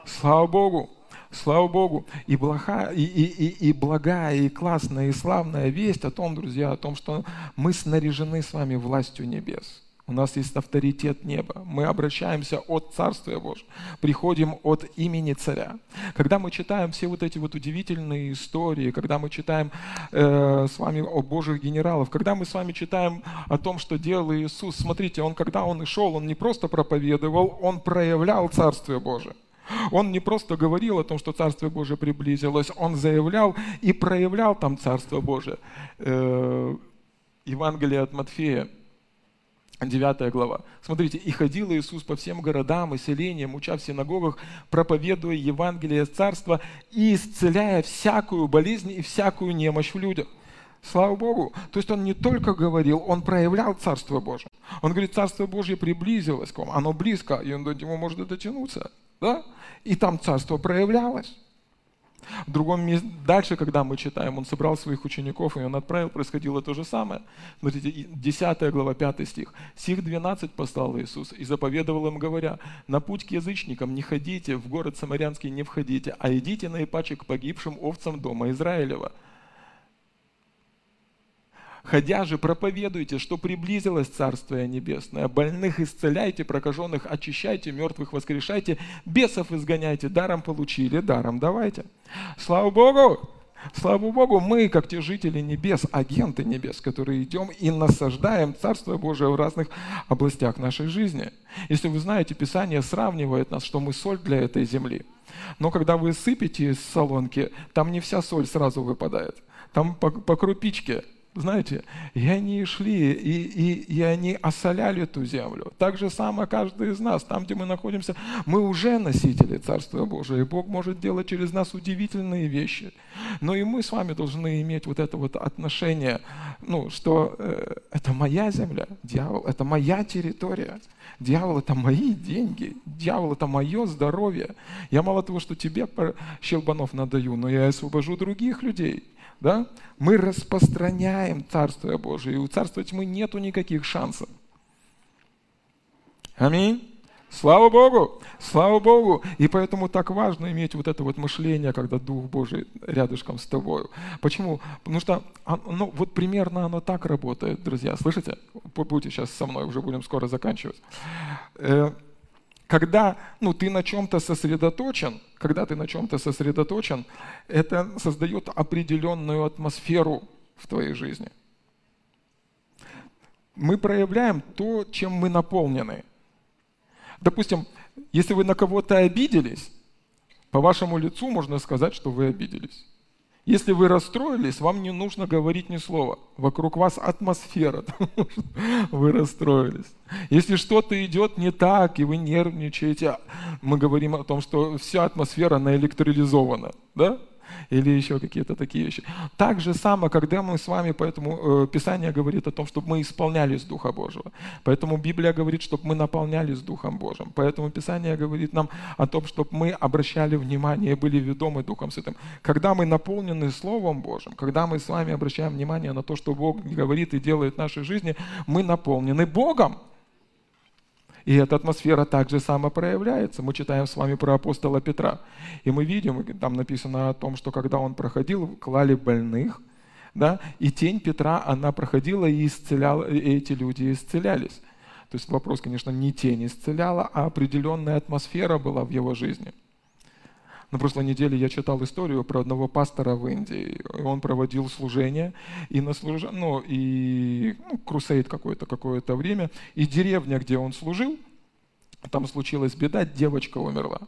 A: Слава Богу. Слава Богу. И, блага, и, и, и, и благая, и классная, и славная весть о том, друзья, о том, что мы снаряжены с вами властью небес. У нас есть авторитет неба. Мы обращаемся от Царствия Божьего, приходим от имени Царя. Когда мы читаем все вот эти вот удивительные истории, когда мы читаем э, с вами о Божьих генералов, когда мы с вами читаем о том, что делал Иисус, смотрите, Он, когда Он и шел, Он не просто проповедовал, Он проявлял Царствие Божие. Он не просто говорил о том, что Царствие Божие приблизилось, Он заявлял и проявлял там Царство Божие. Э, Евангелие от Матфея, 9 глава. Смотрите, «И ходил Иисус по всем городам и селениям, уча в синагогах, проповедуя Евангелие Царства и исцеляя всякую болезнь и всякую немощь в людях». Слава Богу. То есть он не только говорил, он проявлял Царство Божие. Он говорит, Царство Божье приблизилось к вам, оно близко, и он до него может дотянуться. Да? И там Царство проявлялось. В другом месте, дальше, когда мы читаем, он собрал своих учеников, и он отправил, происходило то же самое. Смотрите, 10 глава, 5 стих. «Сих 12 послал Иисус, и заповедовал им, говоря, на путь к язычникам не ходите, в город Самарянский не входите, а идите наипаче к погибшим овцам дома Израилева». Ходя же, проповедуйте, что приблизилось Царствие Небесное. Больных исцеляйте, прокаженных очищайте, мертвых воскрешайте, бесов изгоняйте, даром получили, даром давайте. Слава Богу! Слава Богу, мы, как те жители небес, агенты небес, которые идем и насаждаем Царство Божие в разных областях нашей жизни. Если вы знаете, Писание сравнивает нас, что мы соль для этой земли. Но когда вы сыпете из солонки, там не вся соль сразу выпадает. Там по, по крупичке – знаете, и они шли, и, и, и они осоляли эту землю. Так же самое каждый из нас, там, где мы находимся, мы уже носители Царства Божия, и Бог может делать через нас удивительные вещи. Но и мы с вами должны иметь вот это вот отношение, ну, что э, это моя земля, дьявол, это моя территория. Дьявол – это мои деньги. Дьявол – это мое здоровье. Я мало того, что тебе щелбанов надаю, но я освобожу других людей – да, мы распространяем Царствие Божие, и у Царства тьмы нету никаких шансов. Аминь. Слава Богу! Слава Богу! И поэтому так важно иметь вот это вот мышление, когда Дух Божий рядышком с тобой. Почему? Потому что ну, вот примерно оно так работает, друзья. Слышите? Будьте сейчас со мной, уже будем скоро заканчивать. Когда ну, ты на чем-то сосредоточен, когда ты на чем-то сосредоточен, это создает определенную атмосферу в твоей жизни. Мы проявляем то, чем мы наполнены. Допустим, если вы на кого-то обиделись, по вашему лицу можно сказать, что вы обиделись. Если вы расстроились, вам не нужно говорить ни слова. Вокруг вас атмосфера, вы расстроились. Если что-то идет не так, и вы нервничаете, мы говорим о том, что вся атмосфера наэлектролизована. Да? Или еще какие-то такие вещи. Так же самое, когда мы с вами, поэтому э, Писание говорит о том, чтобы мы исполнялись Духа Божьего. Поэтому Библия говорит, чтобы мы наполнялись Духом Божьим. Поэтому Писание говорит нам о том, чтобы мы обращали внимание и были ведомы Духом Святым. Когда мы наполнены Словом Божьим, когда мы с вами обращаем внимание на то, что Бог говорит и делает в нашей жизни, мы наполнены Богом. И эта атмосфера также само проявляется. Мы читаем с вами про апостола Петра. И мы видим, там написано о том, что когда он проходил, клали больных, да, и тень Петра, она проходила и исцеляла, и эти люди исцелялись. То есть вопрос, конечно, не тень исцеляла, а определенная атмосфера была в его жизни – на прошлой неделе я читал историю про одного пастора в Индии. Он проводил служение, и на служ... ну, и ну, крусейд какое-то какое-то время, и деревня, где он служил, там случилась беда, девочка умерла.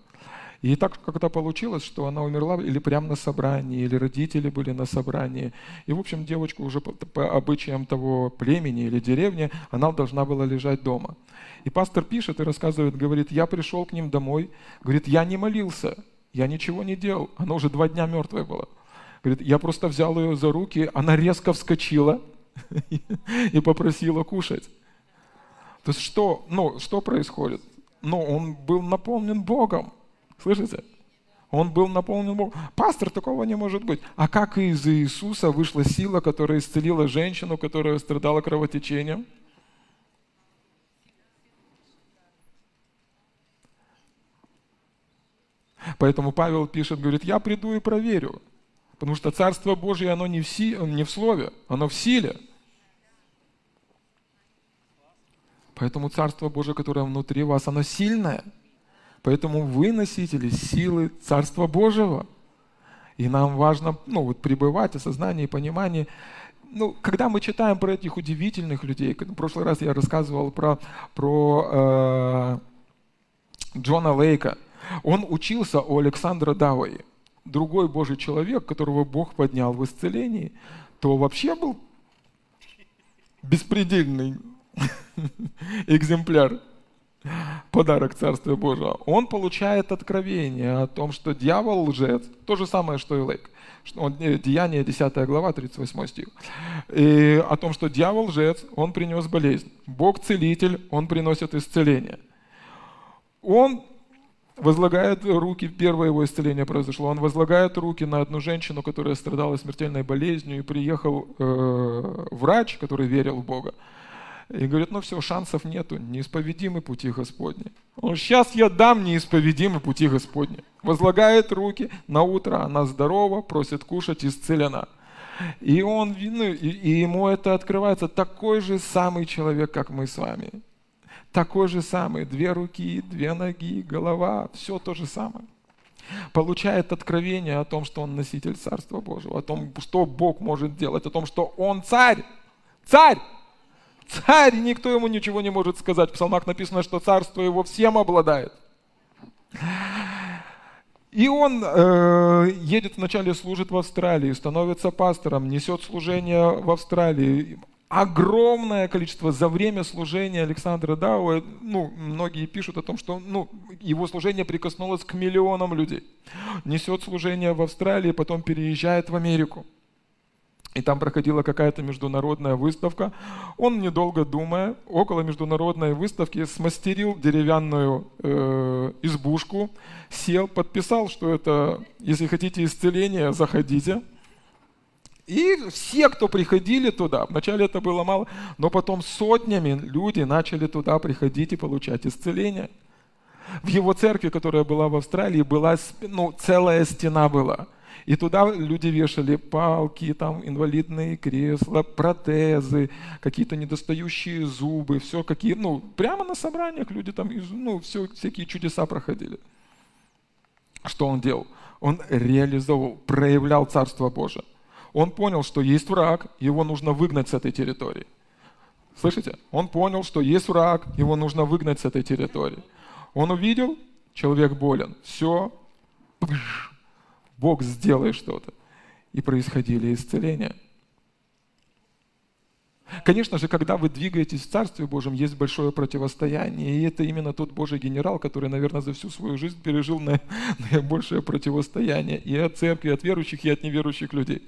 A: И так как-то получилось, что она умерла или прямо на собрании, или родители были на собрании. И, в общем, девочка уже по, по обычаям того племени или деревни, она должна была лежать дома. И пастор пишет и рассказывает, говорит, я пришел к ним домой, говорит, я не молился, я ничего не делал. Она уже два дня мертвая была. Говорит, я просто взял ее за руки, она резко вскочила и попросила кушать. То есть что, ну, что происходит? Ну, он был наполнен Богом. Слышите? Он был наполнен Богом. Пастор, такого не может быть. А как из Иисуса вышла сила, которая исцелила женщину, которая страдала кровотечением? Поэтому Павел пишет, говорит, я приду и проверю. Потому что Царство Божье, оно не в, си, не в слове, оно в силе. Поэтому Царство Божие, которое внутри вас, оно сильное. Поэтому вы носители силы Царства Божьего. И нам важно ну, вот, пребывать в осознании и понимании. Ну, когда мы читаем про этих удивительных людей, в прошлый раз я рассказывал про, про э, Джона Лейка – он учился у Александра Даваи, другой Божий человек, которого Бог поднял в исцелении, то вообще был беспредельный экземпляр, подарок Царствия Божьего. Он получает откровение о том, что дьявол лжец, то же самое, что и Лейк. Э, Деяние 10 глава, 38 стих. И о том, что дьявол лжец, он принес болезнь. Бог целитель, он приносит исцеление. Он возлагает руки, первое его исцеление произошло, он возлагает руки на одну женщину, которая страдала смертельной болезнью, и приехал э, врач, который верил в Бога, и говорит, ну все, шансов нету, неисповедимы пути Господни. Он, сейчас я дам неисповедимы пути Господни. Возлагает руки, на утро она здорова, просит кушать, исцелена. И, он, ну, и, и ему это открывается. Такой же самый человек, как мы с вами. Такой же самый. Две руки, две ноги, голова. Все то же самое. Получает откровение о том, что он носитель Царства Божьего, о том, что Бог может делать, о том, что он царь. Царь! Царь! Никто ему ничего не может сказать. В псалмах написано, что царство его всем обладает. И он э, едет вначале, служит в Австралии, становится пастором, несет служение в Австралии. Огромное количество за время служения Александра Дауэ, ну, многие пишут о том, что ну, его служение прикоснулось к миллионам людей. Несет служение в Австралии, потом переезжает в Америку и там проходила какая-то международная выставка. Он, недолго думая, около международной выставки смастерил деревянную э, избушку, сел, подписал, что это, если хотите исцеления, заходите. И все, кто приходили туда, вначале это было мало, но потом сотнями люди начали туда приходить и получать исцеление. В его церкви, которая была в Австралии, была ну, целая стена была – и туда люди вешали палки, там инвалидные кресла, протезы, какие-то недостающие зубы, все какие, ну, прямо на собраниях люди там, ну, все, всякие чудеса проходили. Что он делал? Он реализовал, проявлял Царство Божие. Он понял, что есть враг, его нужно выгнать с этой территории. Слышите? Он понял, что есть враг, его нужно выгнать с этой территории. Он увидел, человек болен. Все, Бог, сделай что-то. И происходили исцеления. Конечно же, когда вы двигаетесь в Царстве Божьем, есть большое противостояние, и это именно тот Божий генерал, который, наверное, за всю свою жизнь пережил наибольшее противостояние и от церкви, и от верующих, и от неверующих людей.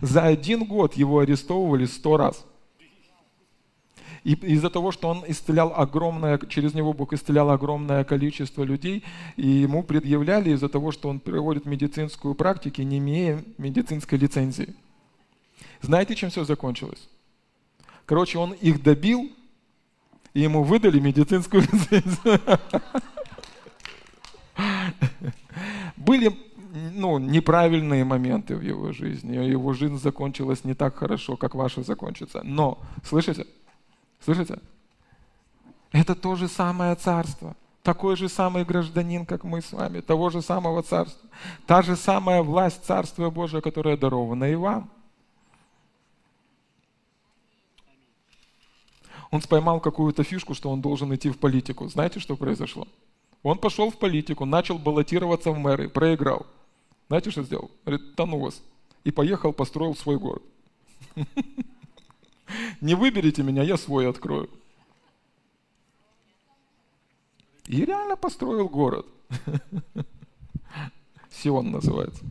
A: За один год его арестовывали сто раз – и из-за того, что он исцелял огромное, через него Бог исцелял огромное количество людей, и ему предъявляли из-за того, что он проводит медицинскую практику, не имея медицинской лицензии. Знаете, чем все закончилось? Короче, он их добил, и ему выдали медицинскую лицензию. Были ну, неправильные моменты в его жизни. Его жизнь закончилась не так хорошо, как ваша закончится. Но, слышите, Слышите? Это то же самое царство. Такой же самый гражданин, как мы с вами, того же самого царства. Та же самая власть Царства Божия, которая дарована и вам. Он споймал какую-то фишку, что он должен идти в политику. Знаете, что произошло? Он пошел в политику, начал баллотироваться в мэры, проиграл. Знаете, что сделал? Говорит, да ну вас. И поехал, построил свой город. Не выберите меня, я свой открою. И реально построил город. Сион называется.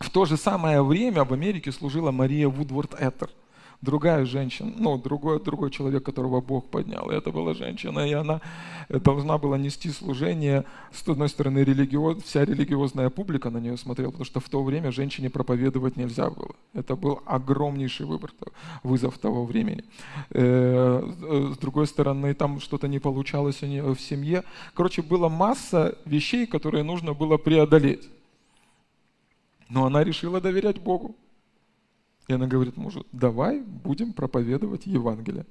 A: В то же самое время в Америке служила Мария Вудворд Эттер – другая женщина, ну, другой, другой человек, которого Бог поднял. И это была женщина, и она должна была нести служение. С одной стороны, религиоз, вся религиозная публика на нее смотрела, потому что в то время женщине проповедовать нельзя было. Это был огромнейший выбор, вызов того времени. Э, с другой стороны, там что-то не получалось у нее в семье. Короче, была масса вещей, которые нужно было преодолеть. Но она решила доверять Богу. И она говорит мужу, давай будем проповедовать Евангелие.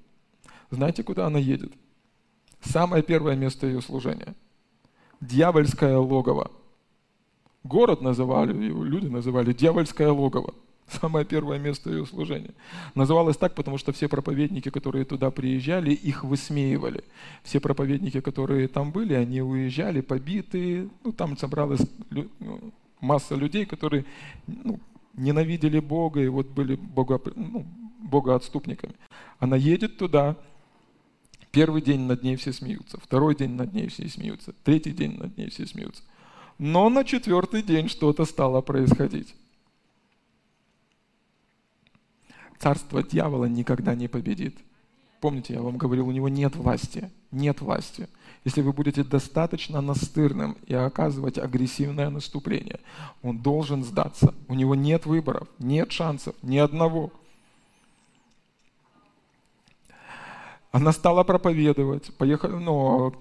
A: Знаете, куда она едет? Самое первое место ее служения. Дьявольское логово. Город называли, его люди называли дьявольское логово. Самое первое место ее служения. Называлось так, потому что все проповедники, которые туда приезжали, их высмеивали. Все проповедники, которые там были, они уезжали побитые. Ну, там собралась ну, масса людей, которые ну, ненавидели Бога и вот были бога, ну, богоотступниками. Она едет туда, первый день над ней все смеются, второй день над ней все смеются, третий день над ней все смеются. Но на четвертый день что-то стало происходить. Царство дьявола никогда не победит. Помните, я вам говорил, у него нет власти. Нет власти если вы будете достаточно настырным и оказывать агрессивное наступление, он должен сдаться. У него нет выборов, нет шансов, ни одного. Она стала проповедовать, поехала, ну,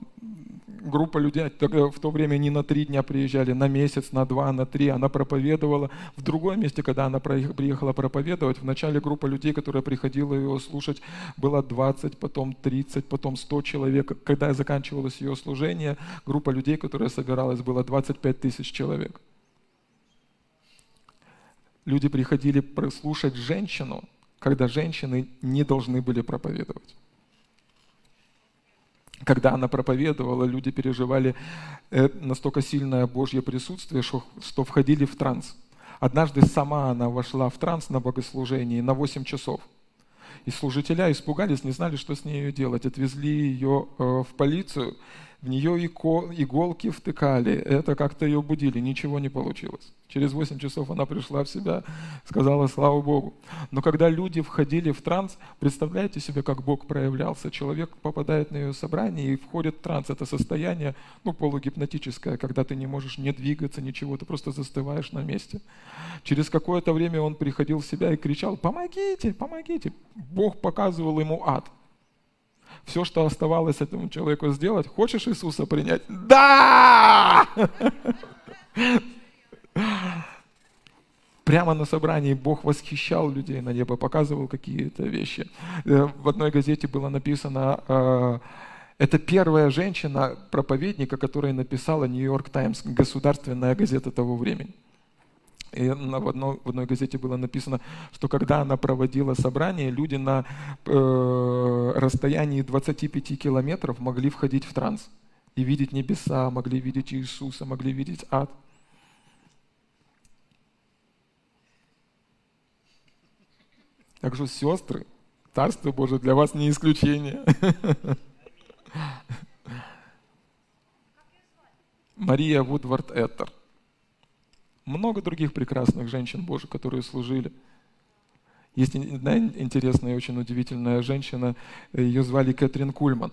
A: группа людей, в то время не на три дня приезжали, на месяц, на два, на три, она проповедовала. В другом месте, когда она приехала проповедовать, в начале группа людей, которая приходила ее слушать, было 20, потом 30, потом 100 человек. Когда заканчивалось ее служение, группа людей, которая собиралась, было 25 тысяч человек. Люди приходили прослушать женщину, когда женщины не должны были проповедовать когда она проповедовала, люди переживали э, настолько сильное Божье присутствие, что, входили в транс. Однажды сама она вошла в транс на богослужении на 8 часов. И служителя испугались, не знали, что с ней делать. Отвезли ее э, в полицию, в нее иголки втыкали, это как-то ее будили, ничего не получилось. Через 8 часов она пришла в себя, сказала «Слава Богу». Но когда люди входили в транс, представляете себе, как Бог проявлялся. Человек попадает на ее собрание и входит в транс. Это состояние ну, полугипнотическое, когда ты не можешь не двигаться, ничего, ты просто застываешь на месте. Через какое-то время он приходил в себя и кричал «Помогите, помогите!» Бог показывал ему ад – все, что оставалось этому человеку сделать, хочешь Иисуса принять? Да! Прямо на собрании Бог восхищал людей на небо, показывал какие-то вещи. Э, в одной газете было написано, э, это первая женщина, проповедника, которая написала «Нью-Йорк Таймс», государственная газета того времени. И в, одной, в одной газете было написано, что когда она проводила собрание, люди на э, расстоянии 25 километров могли входить в транс и видеть небеса, могли видеть Иисуса, могли видеть ад. Так что, сестры, Царство Божие для вас не исключение. Мария Вудвард Эттер много других прекрасных женщин Божьих, которые служили. Есть одна интересная и очень удивительная женщина, ее звали Кэтрин Кульман.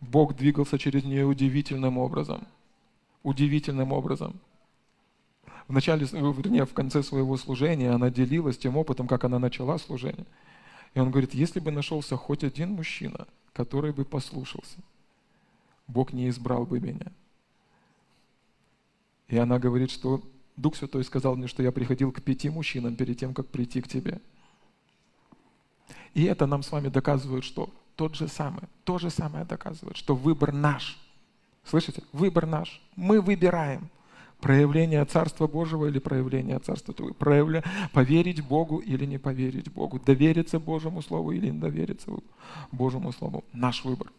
A: Бог двигался через нее удивительным образом. Удивительным образом. В начале, вернее, в конце своего служения она делилась тем опытом, как она начала служение. И он говорит, если бы нашелся хоть один мужчина, который бы послушался, Бог не избрал бы меня. И она говорит, что Дух Святой сказал мне, что я приходил к пяти мужчинам перед тем, как прийти к тебе. И это нам с вами доказывает, что тот же самый, то же самое доказывает, что выбор наш. Слышите? Выбор наш. Мы выбираем проявление Царства Божьего или проявление Царства Твоего. Проявля... Поверить Богу или не поверить Богу. Довериться Божьему Слову или не довериться Божьему Слову. Наш выбор.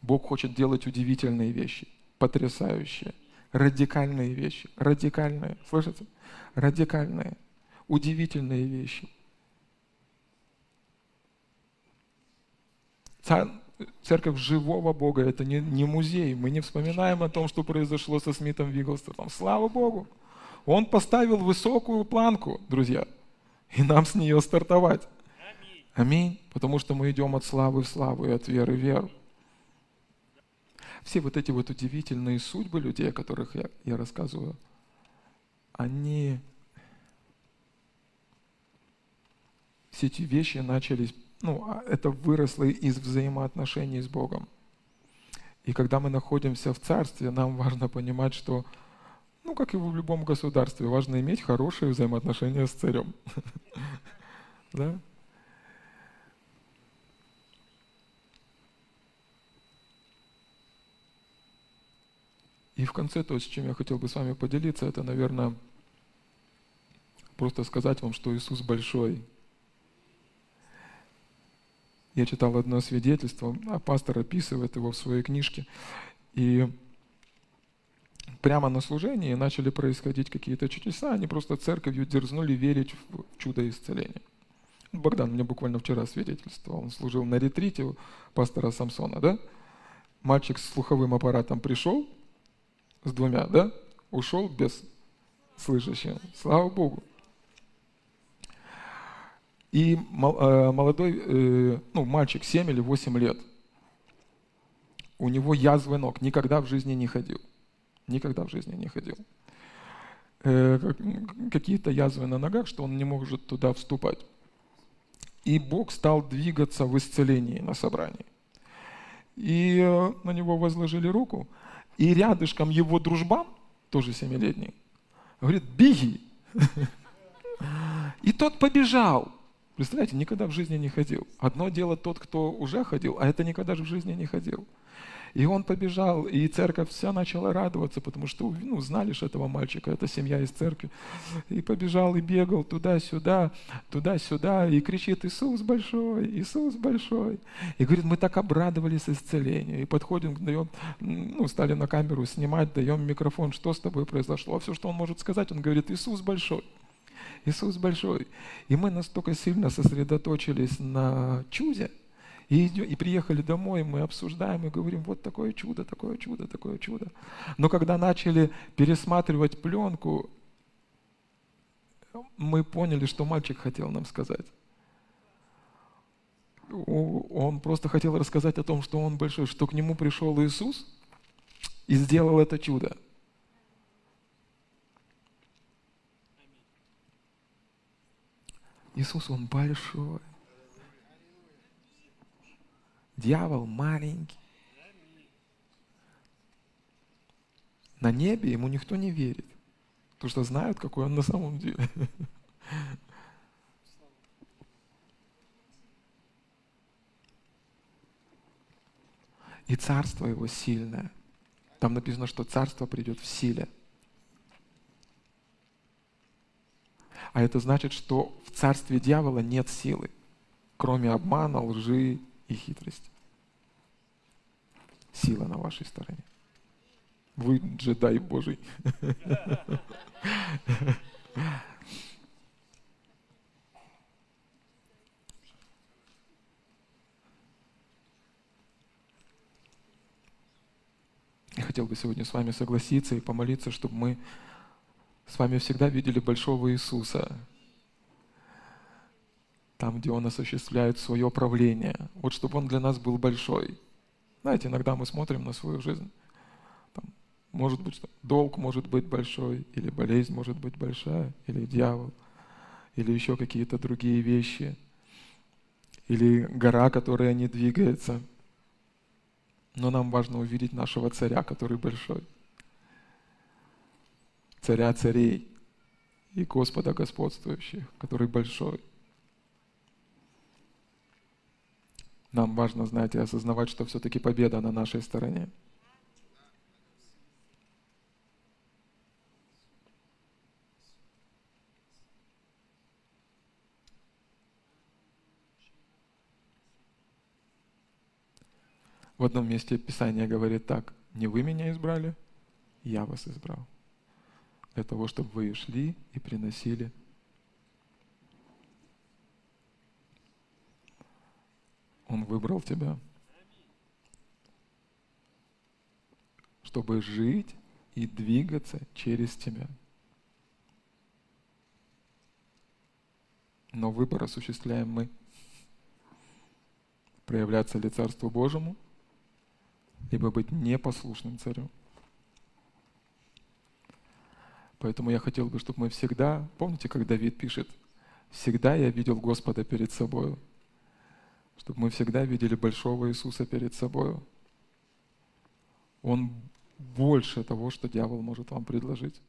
A: Бог хочет делать удивительные вещи, потрясающие радикальные вещи, радикальные, слышите? Радикальные, удивительные вещи. Церковь живого Бога – это не, не музей. Мы не вспоминаем о том, что произошло со Смитом Вигглстоном. Слава Богу! Он поставил высокую планку, друзья, и нам с нее стартовать. Аминь. Потому что мы идем от славы в славу и от веры в веру все вот эти вот удивительные судьбы людей, о которых я, я рассказываю, они, все эти вещи начались, ну, а это выросло из взаимоотношений с Богом. И когда мы находимся в царстве, нам важно понимать, что, ну, как и в любом государстве, важно иметь хорошие взаимоотношения с царем. Да? И в конце то, с чем я хотел бы с вами поделиться, это, наверное, просто сказать вам, что Иисус большой. Я читал одно свидетельство, а пастор описывает его в своей книжке. И прямо на служении начали происходить какие-то чудеса, они просто церковью дерзнули верить в чудо исцеления. Богдан мне буквально вчера свидетельствовал, он служил на ретрите у пастора Самсона, да? Мальчик с слуховым аппаратом пришел, с двумя, да? Ушел без слышащего. Слава Богу. И э, молодой, э, ну, мальчик 7 или 8 лет, у него язвы ног, никогда в жизни не ходил. Никогда в жизни не ходил. Э, какие-то язвы на ногах, что он не может туда вступать. И Бог стал двигаться в исцелении на собрании. и на него возложили руку, и рядышком его дружбан, тоже семилетний, говорит, беги. И тот побежал. Представляете, никогда в жизни не ходил. Одно дело тот, кто уже ходил, а это никогда же в жизни не ходил. И он побежал, и церковь вся начала радоваться, потому что ну, знали же этого мальчика, это семья из церкви. И побежал, и бегал туда-сюда, туда-сюда, и кричит, Иисус большой, Иисус большой. И говорит, мы так обрадовались исцелению. И подходим, даем, ну, стали на камеру снимать, даем микрофон, что с тобой произошло. А все, что он может сказать, он говорит, Иисус большой. Иисус большой. И мы настолько сильно сосредоточились на чуде, и, идем, и приехали домой, мы обсуждаем и говорим, вот такое чудо, такое чудо, такое чудо. Но когда начали пересматривать пленку, мы поняли, что мальчик хотел нам сказать. Он просто хотел рассказать о том, что он большой, что к нему пришел Иисус и сделал это чудо. Иисус, Он большой. Дьявол маленький. На небе ему никто не верит, потому что знают, какой он на самом деле. И царство его сильное. Там написано, что царство придет в силе. А это значит, что в царстве дьявола нет силы, кроме обмана, лжи и хитрости. Сила на вашей стороне. Вы джедай Божий. Я хотел бы сегодня с вами согласиться и помолиться, чтобы мы с вами всегда видели большого Иисуса, там, где Он осуществляет свое правление. Вот чтобы Он для нас был большой. Знаете, иногда мы смотрим на свою жизнь. Там, может быть, что долг может быть большой, или болезнь может быть большая, или дьявол, или еще какие-то другие вещи, или гора, которая не двигается. Но нам важно увидеть нашего царя, который большой царя царей и Господа господствующих, который большой. Нам важно знать и осознавать, что все-таки победа на нашей стороне. В одном месте Писание говорит так, не вы меня избрали, я вас избрал для того, чтобы вы шли и приносили Он выбрал тебя, чтобы жить и двигаться через тебя. Но выбор осуществляем мы. Проявляться ли Царству Божьему, либо быть непослушным царю. Поэтому я хотел бы, чтобы мы всегда, помните, как Давид пишет, всегда я видел Господа перед собой, чтобы мы всегда видели большого Иисуса перед собой. Он больше того, что дьявол может вам предложить.